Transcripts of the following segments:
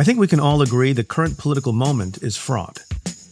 I think we can all agree the current political moment is fraught.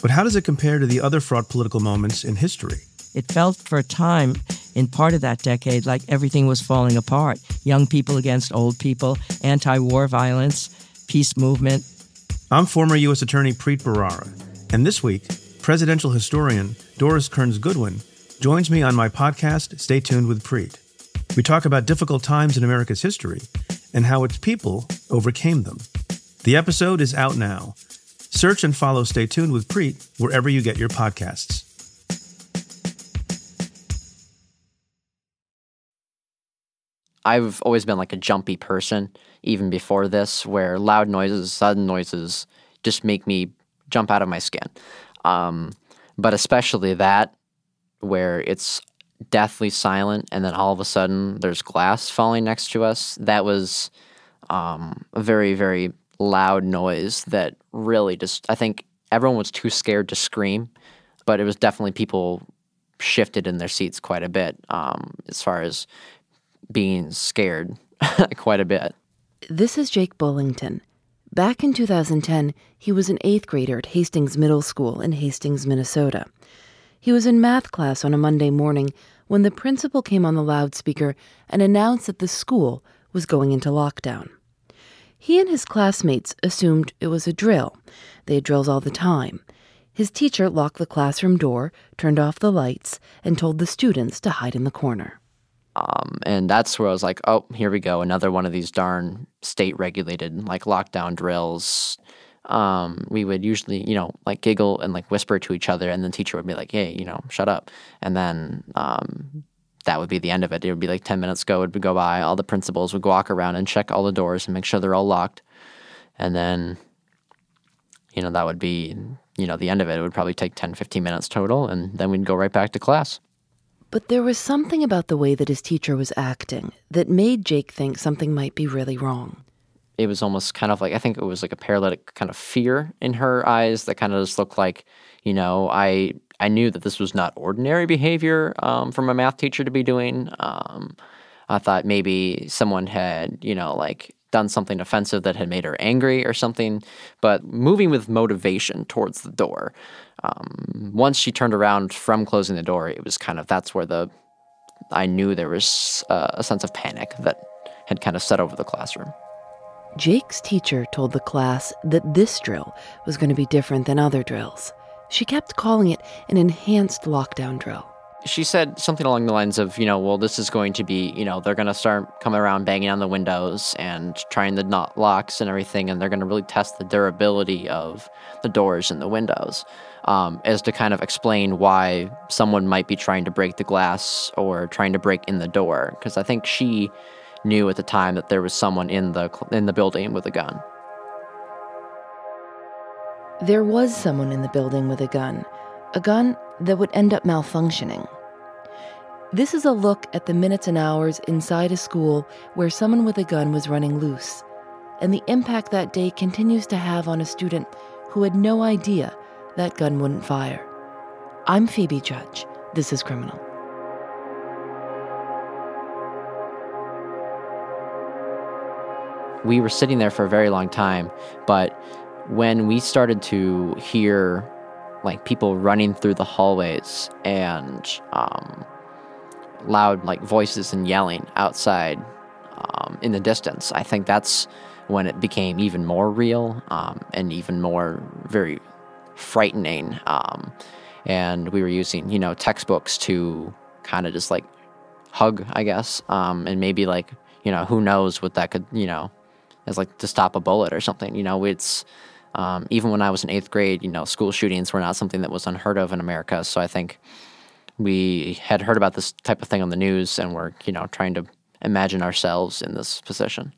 But how does it compare to the other fraught political moments in history? It felt for a time in part of that decade like everything was falling apart. Young people against old people, anti war violence, peace movement. I'm former U.S. Attorney Preet Bharara, and this week, presidential historian Doris Kearns Goodwin joins me on my podcast, Stay Tuned with Preet. We talk about difficult times in America's history and how its people overcame them. The episode is out now. Search and follow Stay Tuned with Preet wherever you get your podcasts. I've always been like a jumpy person, even before this, where loud noises, sudden noises just make me jump out of my skin. Um, but especially that, where it's deathly silent and then all of a sudden there's glass falling next to us, that was um, a very, very loud noise that really just, I think everyone was too scared to scream, but it was definitely people shifted in their seats quite a bit um, as far as being scared quite a bit. This is Jake Bullington. Back in 2010, he was an eighth grader at Hastings Middle School in Hastings, Minnesota. He was in math class on a Monday morning when the principal came on the loudspeaker and announced that the school was going into lockdown. He and his classmates assumed it was a drill. They had drills all the time. His teacher locked the classroom door, turned off the lights, and told the students to hide in the corner. Um, and that's where I was like, oh, here we go, another one of these darn state regulated like lockdown drills. Um, we would usually, you know, like giggle and like whisper to each other, and the teacher would be like, hey, you know, shut up. And then um, that would be the end of it. It would be like 10 minutes go It would go by. All the principals would walk around and check all the doors and make sure they're all locked. And then, you know, that would be, you know, the end of it. It would probably take 10, 15 minutes total. And then we'd go right back to class. But there was something about the way that his teacher was acting that made Jake think something might be really wrong. It was almost kind of like, I think it was like a paralytic kind of fear in her eyes that kind of just looked like, you know, I I knew that this was not ordinary behavior um, from a math teacher to be doing. Um, I thought maybe someone had, you know, like done something offensive that had made her angry or something, but moving with motivation towards the door. Um, once she turned around from closing the door, it was kind of that's where the I knew there was uh, a sense of panic that had kind of set over the classroom. Jake's teacher told the class that this drill was going to be different than other drills. She kept calling it an enhanced lockdown drill. She said something along the lines of, you know, well, this is going to be, you know, they're going to start coming around banging on the windows and trying the knot locks and everything, and they're going to really test the durability of the doors and the windows, um, as to kind of explain why someone might be trying to break the glass or trying to break in the door. Because I think she knew at the time that there was someone in the in the building with a gun. There was someone in the building with a gun, a gun that would end up malfunctioning. This is a look at the minutes and hours inside a school where someone with a gun was running loose, and the impact that day continues to have on a student who had no idea that gun wouldn't fire. I'm Phoebe Judge. This is Criminal. We were sitting there for a very long time, but when we started to hear like people running through the hallways and um, loud like voices and yelling outside um, in the distance, I think that's when it became even more real um, and even more very frightening. Um, and we were using, you know, textbooks to kind of just like hug, I guess, um, and maybe like you know, who knows what that could, you know, is like to stop a bullet or something. You know, it's um, even when I was in eighth grade, you know, school shootings were not something that was unheard of in America. So I think we had heard about this type of thing on the news and we're, you know, trying to imagine ourselves in this position.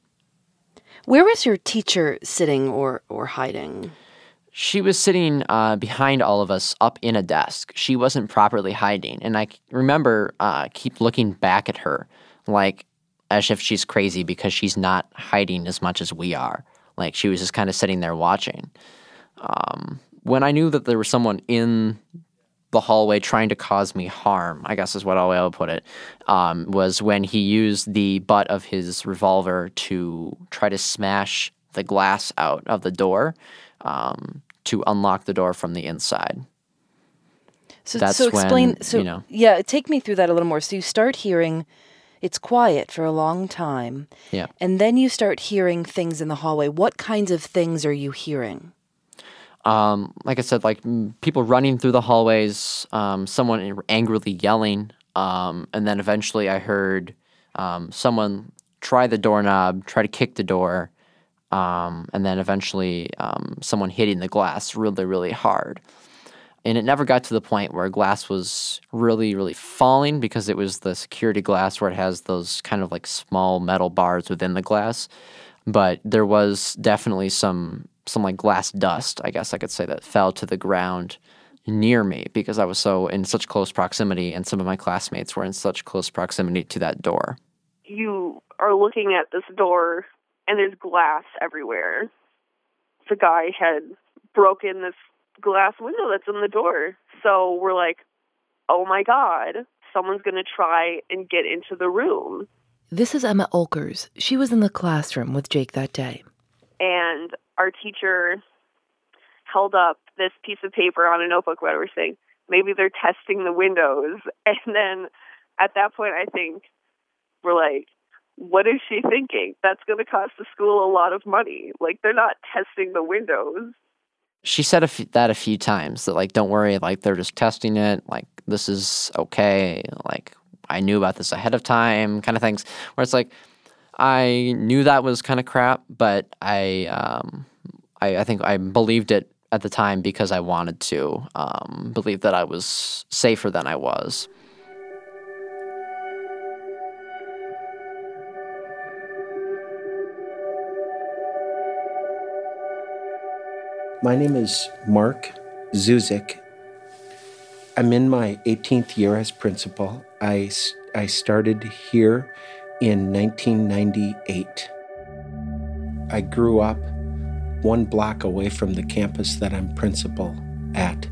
Where was your teacher sitting or, or hiding? She was sitting uh, behind all of us up in a desk. She wasn't properly hiding. And I remember uh, keep looking back at her like as if she's crazy because she's not hiding as much as we are. Like she was just kind of sitting there watching. Um, when I knew that there was someone in the hallway trying to cause me harm, I guess is what I will put it, um, was when he used the butt of his revolver to try to smash the glass out of the door um, to unlock the door from the inside. So, That's so explain. When, so you know, yeah, take me through that a little more. So you start hearing it's quiet for a long time. Yeah. And then you start hearing things in the hallway. What kinds of things are you hearing? Um, like I said, like people running through the hallways, um, someone angrily yelling, um, and then eventually I heard um, someone try the doorknob, try to kick the door, um, and then eventually um, someone hitting the glass really, really hard and it never got to the point where glass was really really falling because it was the security glass where it has those kind of like small metal bars within the glass. But there was definitely some some like glass dust i guess i could say that fell to the ground near me because i was so in such close proximity and some of my classmates were in such close proximity to that door. You are looking at this door and there's glass everywhere. The guy had broken this glass window that's in the door. So we're like, oh my God, someone's going to try and get into the room. This is Emma Bolters. She was in the classroom with Jake that day. And our teacher held up this piece of paper on a notebook where we're saying, maybe they're testing the windows. And then at that point, I think we're like, what is she thinking? That's going to cost the school a lot of money. Like, they're not testing the windows she said a f- that a few times that like don't worry like they're just testing it like this is okay like i knew about this ahead of time kind of things where it's like i knew that was kind of crap but i um I, I think i believed it at the time because i wanted to um, believe that i was safer than i was My name is Mark Zuzek. I'm in my 18th year as principal. I, I started here in 1998. I grew up one block away from the campus that I'm principal at.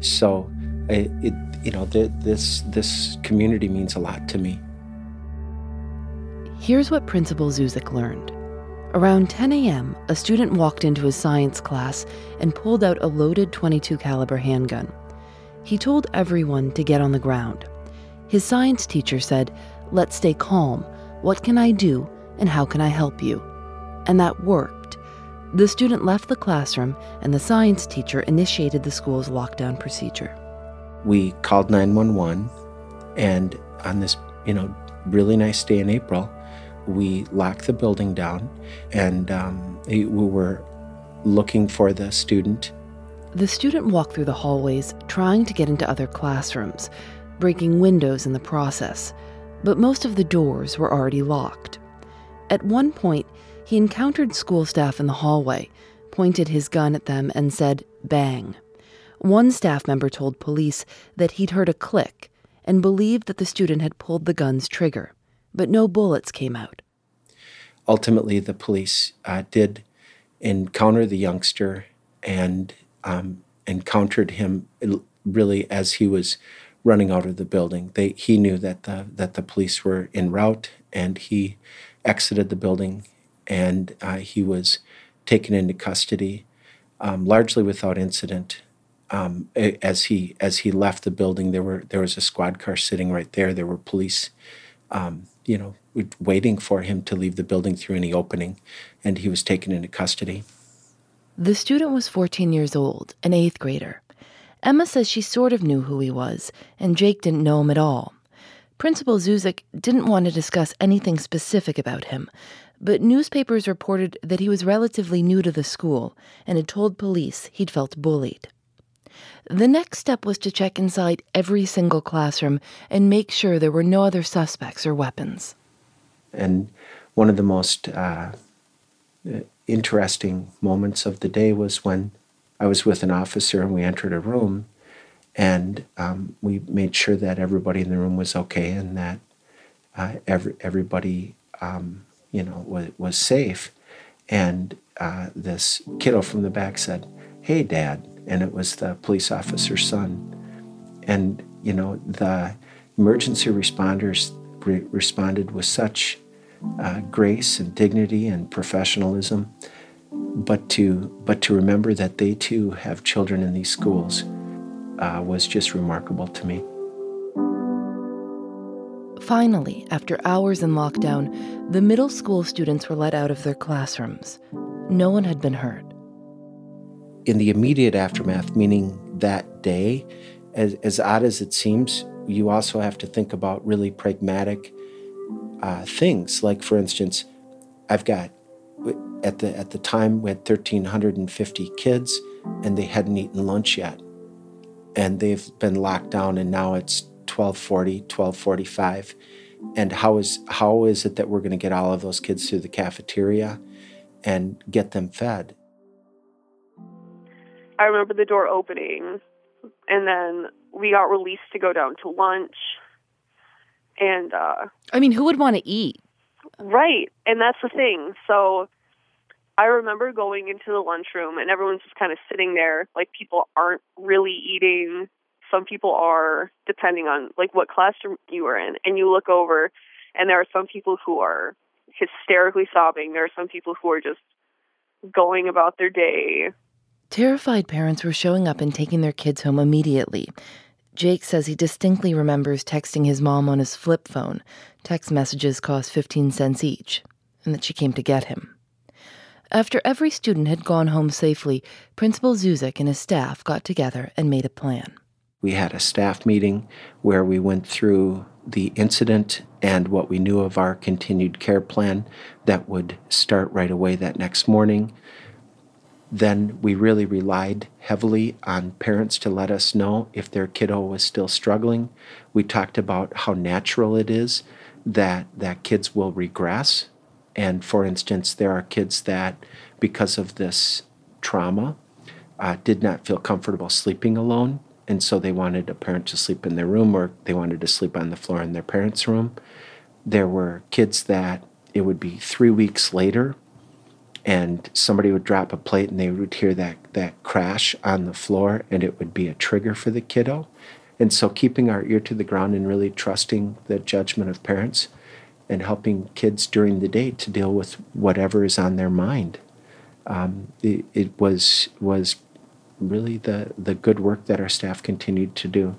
So, it, it you know, th- this, this community means a lot to me. Here's what Principal Zuzek learned. Around 10 a.m., a student walked into his science class and pulled out a loaded 22 caliber handgun. He told everyone to get on the ground. His science teacher said, "Let's stay calm. What can I do and how can I help you?" And that worked. The student left the classroom and the science teacher initiated the school's lockdown procedure. We called 911 and on this, you know, really nice day in April, we locked the building down and um, we were looking for the student. The student walked through the hallways trying to get into other classrooms, breaking windows in the process, but most of the doors were already locked. At one point, he encountered school staff in the hallway, pointed his gun at them, and said, bang. One staff member told police that he'd heard a click and believed that the student had pulled the gun's trigger but no bullets came out. Ultimately, the police uh, did encounter the youngster and um, encountered him really as he was running out of the building. They, he knew that the, that the police were en route and he exited the building and uh, he was taken into custody um, largely without incident. Um, as he as he left the building, there were there was a squad car sitting right there. There were police um, you know, waiting for him to leave the building through any opening, and he was taken into custody. The student was 14 years old, an eighth grader. Emma says she sort of knew who he was, and Jake didn't know him at all. Principal Zuzek didn't want to discuss anything specific about him, but newspapers reported that he was relatively new to the school and had told police he'd felt bullied. The next step was to check inside every single classroom and make sure there were no other suspects or weapons. And one of the most uh, interesting moments of the day was when I was with an officer and we entered a room and um, we made sure that everybody in the room was okay and that uh, every, everybody um, you know was, was safe and uh, this kiddo from the back said hey dad and it was the police officer's son and you know the emergency responders re- responded with such uh, grace and dignity and professionalism but to but to remember that they too have children in these schools uh, was just remarkable to me. Finally, after hours in lockdown, the middle school students were let out of their classrooms. No one had been hurt. In the immediate aftermath, meaning that day, as, as odd as it seems, you also have to think about really pragmatic uh, things. Like, for instance, I've got at the at the time we had 1,350 kids, and they hadn't eaten lunch yet. And they've been locked down and now it's 1240 1245 and how is how is it that we're going to get all of those kids through the cafeteria and get them fed i remember the door opening and then we got released to go down to lunch and uh i mean who would want to eat right and that's the thing so I remember going into the lunchroom and everyone's just kind of sitting there, like people aren't really eating. Some people are, depending on like what classroom you were in. And you look over, and there are some people who are hysterically sobbing. There are some people who are just going about their day. Terrified parents were showing up and taking their kids home immediately. Jake says he distinctly remembers texting his mom on his flip phone. Text messages cost 15 cents each, and that she came to get him. After every student had gone home safely, Principal Zuzek and his staff got together and made a plan. We had a staff meeting where we went through the incident and what we knew of our continued care plan that would start right away that next morning. Then we really relied heavily on parents to let us know if their kiddo was still struggling. We talked about how natural it is that, that kids will regress and for instance, there are kids that, because of this trauma, uh, did not feel comfortable sleeping alone. And so they wanted a parent to sleep in their room or they wanted to sleep on the floor in their parents' room. There were kids that it would be three weeks later and somebody would drop a plate and they would hear that, that crash on the floor and it would be a trigger for the kiddo. And so keeping our ear to the ground and really trusting the judgment of parents and helping kids during the day to deal with whatever is on their mind. Um, it, it, was was really the the good work that our staff continued to do.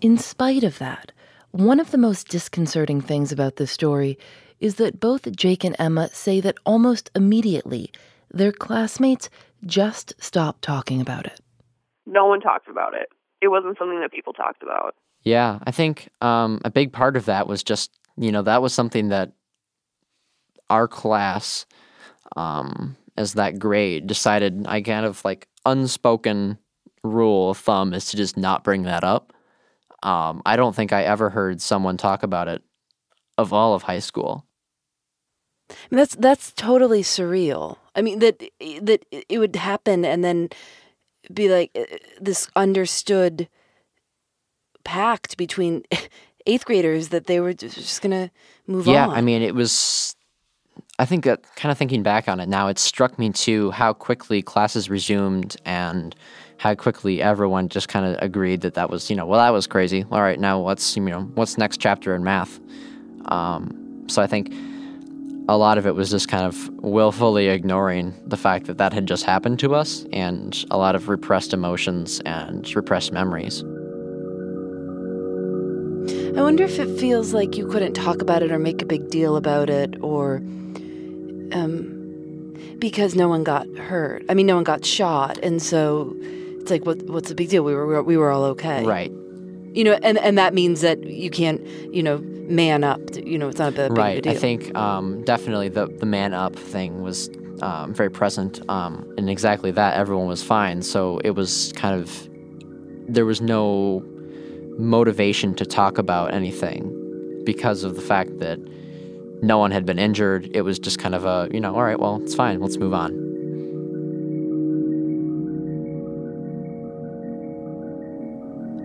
In spite of that, one of the most disconcerting things about this story is that both Jake and Emma say that almost immediately their classmates just stopped talking about it. No one talked about it. It wasn't something that people talked about. Yeah, I think um, a big part of that was just you know, that was something that our class, um, as that grade, decided I kind of like unspoken rule of thumb is to just not bring that up. Um, I don't think I ever heard someone talk about it of all of high school. That's that's totally surreal. I mean that that it would happen and then be like uh, this understood pact between eighth graders that they were just going to move yeah, on. Yeah, I mean, it was. I think that kind of thinking back on it now, it struck me too how quickly classes resumed and how quickly everyone just kind of agreed that that was, you know, well, that was crazy. All right, now what's, you know, what's next chapter in math? Um, so I think a lot of it was just kind of willfully ignoring the fact that that had just happened to us and a lot of repressed emotions and repressed memories. I wonder if it feels like you couldn't talk about it or make a big deal about it or um because no one got hurt. I mean no one got shot and so it's like what what's the big deal? We were we were all okay. Right. You know, and and that means that you can't, you know, man up. You know, it's not a big right. I think um, definitely the the man up thing was um, very present, um, and exactly that. Everyone was fine, so it was kind of there was no motivation to talk about anything because of the fact that no one had been injured. It was just kind of a you know, all right, well, it's fine. Let's move on.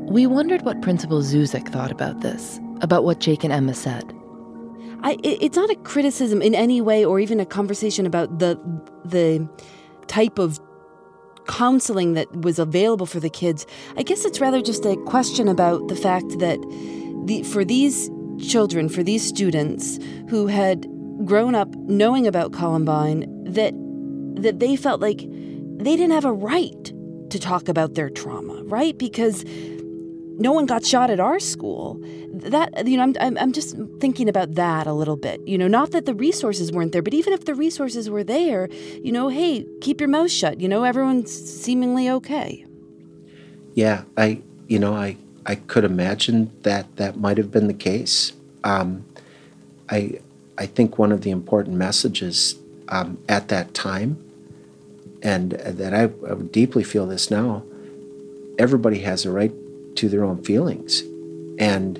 We wondered what Principal Zuzek thought about this, about what Jake and Emma said. I, it's not a criticism in any way or even a conversation about the the type of counseling that was available for the kids. I guess it's rather just a question about the fact that the for these children, for these students who had grown up knowing about Columbine, that that they felt like they didn't have a right to talk about their trauma, right? Because no one got shot at our school. That you know, I'm, I'm I'm just thinking about that a little bit. You know, not that the resources weren't there, but even if the resources were there, you know, hey, keep your mouth shut. You know, everyone's seemingly okay. Yeah, I you know I I could imagine that that might have been the case. Um, I I think one of the important messages um, at that time, and that I, I deeply feel this now. Everybody has a right to their own feelings. And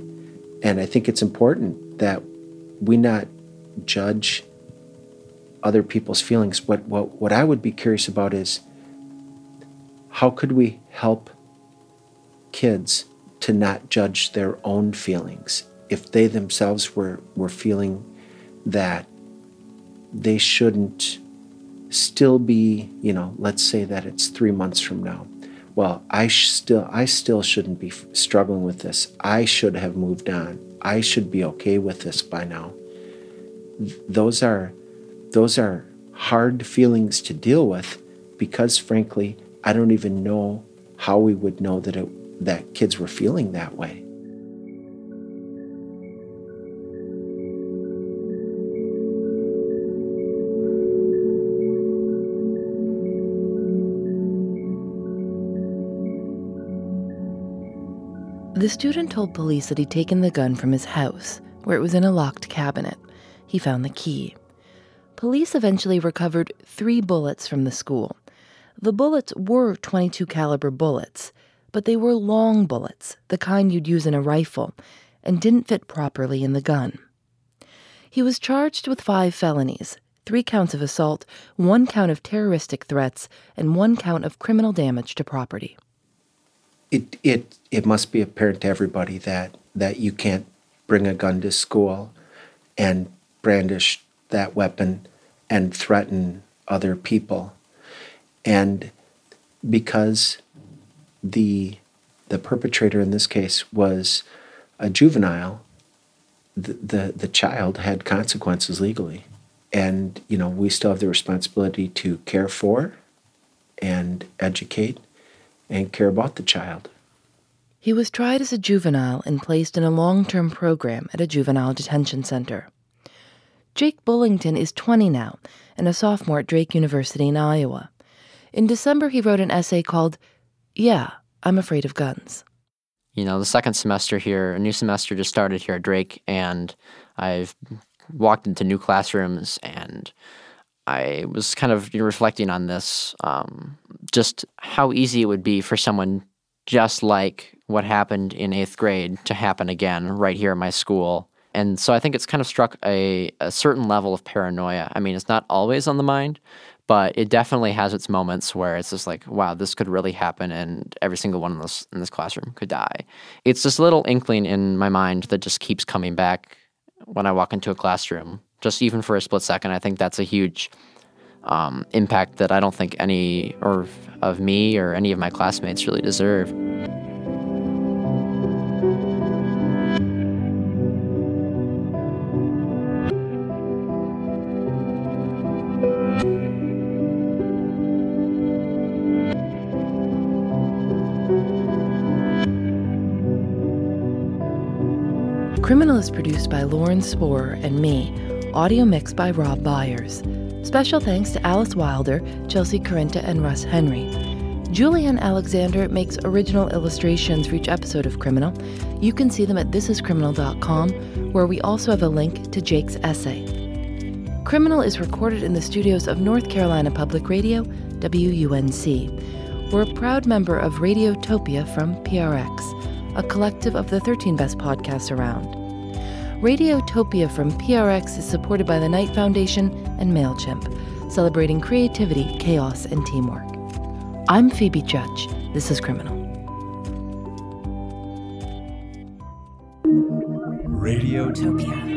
and I think it's important that we not judge other people's feelings. What what what I would be curious about is how could we help kids to not judge their own feelings if they themselves were were feeling that they shouldn't still be, you know, let's say that it's 3 months from now well, I sh- still I still shouldn't be f- struggling with this. I should have moved on. I should be okay with this by now. Th- those are those are hard feelings to deal with because frankly, I don't even know how we would know that it, that kids were feeling that way. The student told police that he'd taken the gun from his house, where it was in a locked cabinet. He found the key. Police eventually recovered three bullets from the school. The bullets were 22 caliber bullets, but they were long bullets, the kind you'd use in a rifle, and didn't fit properly in the gun. He was charged with five felonies three counts of assault, one count of terroristic threats, and one count of criminal damage to property it it it must be apparent to everybody that that you can't bring a gun to school and brandish that weapon and threaten other people. And because the the perpetrator in this case was a juvenile the, the the child had consequences legally. And you know we still have the responsibility to care for and educate and care about the child. He was tried as a juvenile and placed in a long term program at a juvenile detention center. Jake Bullington is 20 now and a sophomore at Drake University in Iowa. In December, he wrote an essay called, Yeah, I'm Afraid of Guns. You know, the second semester here, a new semester just started here at Drake, and I've walked into new classrooms and I was kind of reflecting on this, um, just how easy it would be for someone just like what happened in eighth grade to happen again right here in my school. And so I think it's kind of struck a, a certain level of paranoia. I mean, it's not always on the mind, but it definitely has its moments where it's just like, wow, this could really happen, and every single one in this in this classroom could die. It's this little inkling in my mind that just keeps coming back when I walk into a classroom just even for a split second. I think that's a huge um, impact that I don't think any or of me or any of my classmates really deserve. Criminal is produced by Lauren Spohrer and me Audio mixed by Rob Byers. Special thanks to Alice Wilder, Chelsea Carenta, and Russ Henry. Julienne Alexander makes original illustrations for each episode of Criminal. You can see them at thisiscriminal.com, where we also have a link to Jake's essay. Criminal is recorded in the studios of North Carolina Public Radio, WUNC. We're a proud member of Radiotopia from PRX, a collective of the 13 best podcasts around. Radiotopia from PRX is supported by the Knight Foundation and MailChimp, celebrating creativity, chaos, and teamwork. I'm Phoebe Judge. This is Criminal. Radiotopia.